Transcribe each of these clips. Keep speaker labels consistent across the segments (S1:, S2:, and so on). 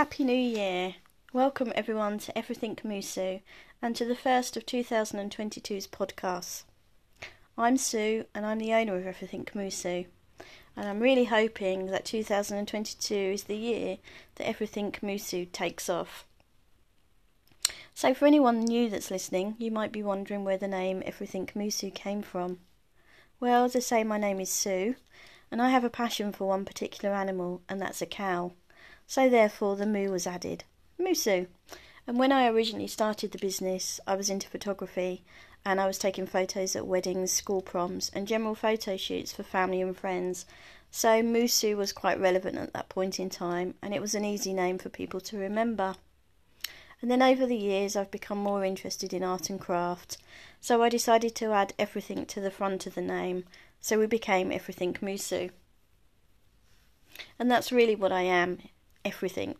S1: Happy New Year! Welcome everyone to Everything Musu and to the first of 2022's podcasts. I'm Sue and I'm the owner of Everything Musu. And I'm really hoping that 2022 is the year that Everything Musu takes off. So, for anyone new that's listening, you might be wondering where the name Everything Musu came from. Well, as I say, my name is Sue, and I have a passion for one particular animal, and that's a cow. So, therefore, the moo was added. Musu. And when I originally started the business, I was into photography and I was taking photos at weddings, school proms, and general photo shoots for family and friends. So Musu was quite relevant at that point in time, and it was an easy name for people to remember. And then over the years, I've become more interested in art and craft, so I decided to add everything to the front of the name, so we became Everything Musu. And that's really what I am everything.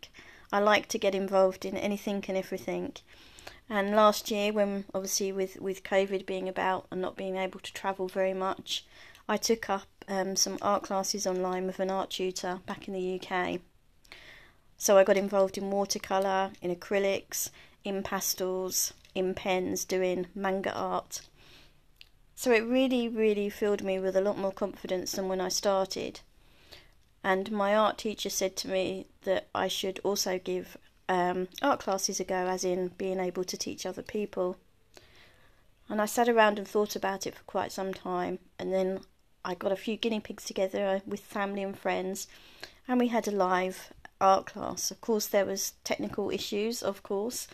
S1: I like to get involved in anything and everything. And last year, when obviously with, with COVID being about and not being able to travel very much, I took up um, some art classes online with an art tutor back in the UK. So I got involved in watercolour, in acrylics, in pastels, in pens, doing manga art. So it really, really filled me with a lot more confidence than when I started. And my art teacher said to me that I should also give um, art classes a go, as in being able to teach other people. And I sat around and thought about it for quite some time, and then I got a few guinea pigs together with family and friends, and we had a live art class. Of course, there was technical issues, of course,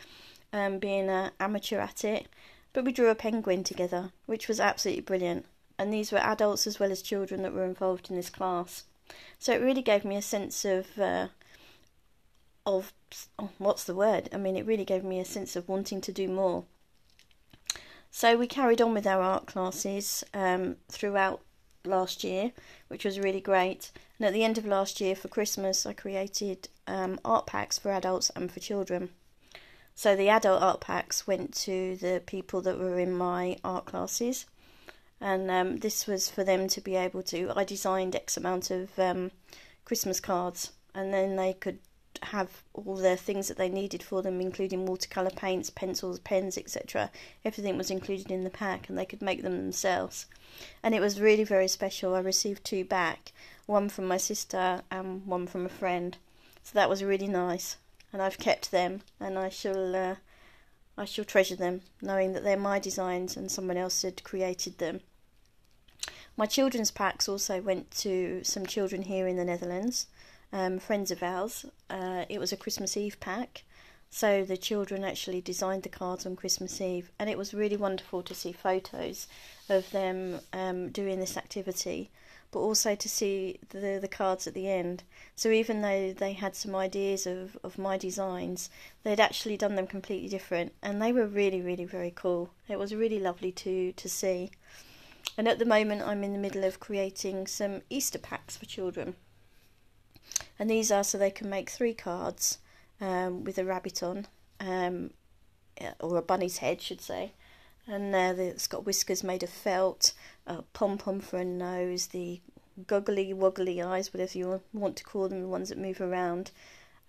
S1: um, being an amateur at it, but we drew a penguin together, which was absolutely brilliant. And these were adults as well as children that were involved in this class. So it really gave me a sense of uh, of oh, what's the word? I mean, it really gave me a sense of wanting to do more. So we carried on with our art classes um, throughout last year, which was really great. And at the end of last year for Christmas, I created um, art packs for adults and for children. So the adult art packs went to the people that were in my art classes, and um, this was for them to be able to. I designed X amount of um, Christmas cards, and then they could have all the things that they needed for them, including watercolour paints, pencils, pens, etc. Everything was included in the pack, and they could make them themselves. And it was really very special. I received two back, one from my sister and one from a friend. So that was really nice, and I've kept them, and I shall. Uh, I shall treasure them, knowing that they're my designs and someone else had created them. My children's packs also went to some children here in the Netherlands um, friends of ours. Uh, it was a Christmas Eve pack, so the children actually designed the cards on Christmas Eve, and it was really wonderful to see photos of them um, doing this activity, but also to see the the cards at the end. So even though they had some ideas of, of my designs, they'd actually done them completely different, and they were really really very cool. It was really lovely to to see. And at the moment, I'm in the middle of creating some Easter packs for children and these are so they can make three cards um, with a rabbit on, um, or a bunny's head, should say. And there it's got whiskers made of felt, a pom pom for a nose, the goggly woggly eyes, whatever you want to call them, the ones that move around.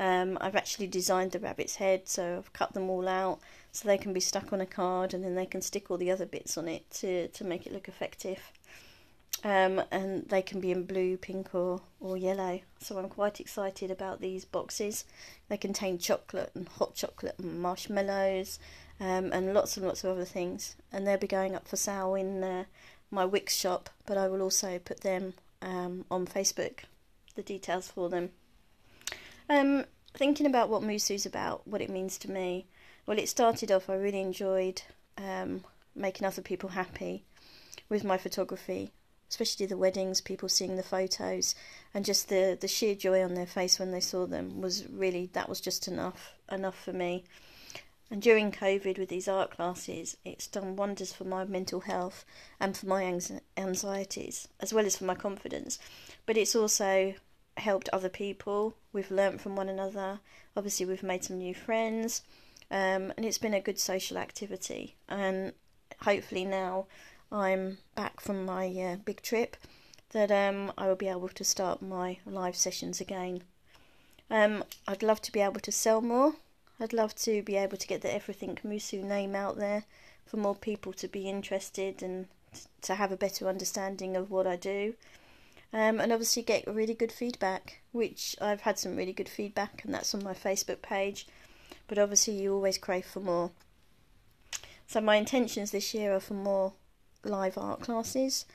S1: Um, I've actually designed the rabbit's head, so I've cut them all out so they can be stuck on a card, and then they can stick all the other bits on it to to make it look effective. Um, and they can be in blue, pink, or, or yellow. So I'm quite excited about these boxes. They contain chocolate and hot chocolate and marshmallows um, and lots and lots of other things. And they'll be going up for sale in uh, my Wix shop, but I will also put them um, on Facebook, the details for them. Um, thinking about what Musu's about, what it means to me. Well, it started off, I really enjoyed um, making other people happy with my photography especially the weddings, people seeing the photos, and just the the sheer joy on their face when they saw them was really that was just enough enough for me. And during COVID with these art classes, it's done wonders for my mental health and for my anxieties, as well as for my confidence. But it's also helped other people. We've learnt from one another. Obviously, we've made some new friends, um, and it's been a good social activity. And hopefully now I'm back from my uh, big trip, that um, I will be able to start my live sessions again. Um, I'd love to be able to sell more. I'd love to be able to get the Everything Musu name out there for more people to be interested and to have a better understanding of what I do. Um, and obviously get really good feedback, which I've had some really good feedback, and that's on my Facebook page. But obviously, you always crave for more. So my intentions this year are for more live art classes,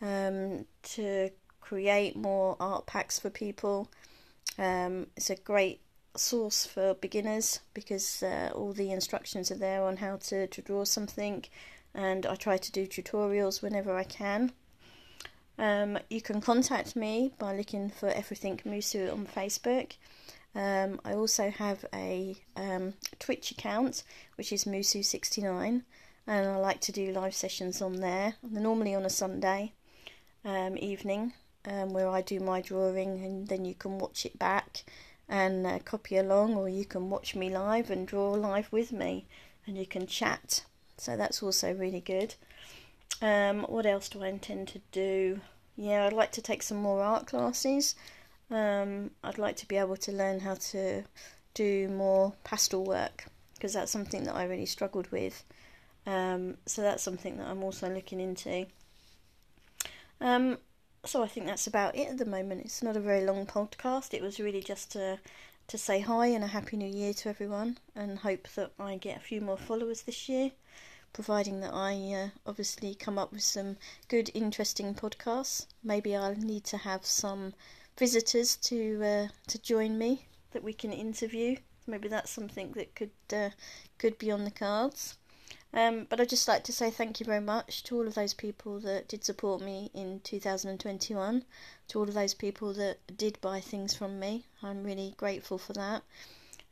S1: um, to create more art packs for people. Um, it's a great source for beginners because uh, all the instructions are there on how to, to draw something, and I try to do tutorials whenever I can. Um, you can contact me by looking for Everything Musu on Facebook. Um, I also have a um, Twitch account which is Musu69, and I like to do live sessions on there. normally on a Sunday um, evening, um, where I do my drawing, and then you can watch it back and uh, copy along, or you can watch me live and draw live with me, and you can chat. So that's also really good. Um, what else do I intend to do? Yeah, I'd like to take some more art classes. Um, I'd like to be able to learn how to do more pastel work because that's something that I really struggled with. Um, so that's something that I'm also looking into. Um, so I think that's about it at the moment. It's not a very long podcast. It was really just to to say hi and a happy new year to everyone, and hope that I get a few more followers this year, providing that I uh, obviously come up with some good, interesting podcasts. Maybe I'll need to have some visitors to uh, to join me that we can interview. Maybe that's something that could uh, could be on the cards. Um, but I'd just like to say thank you very much to all of those people that did support me in 2021, to all of those people that did buy things from me. I'm really grateful for that.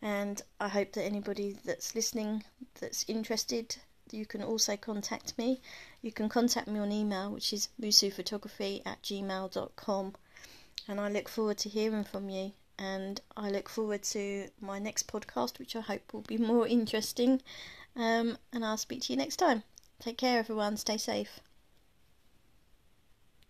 S1: And I hope that anybody that's listening that's interested, you can also contact me. You can contact me on email, which is musuphotography at gmail.com. And I look forward to hearing from you. And I look forward to my next podcast, which I hope will be more interesting um, and I'll speak to you next time. Take care, everyone. Stay safe.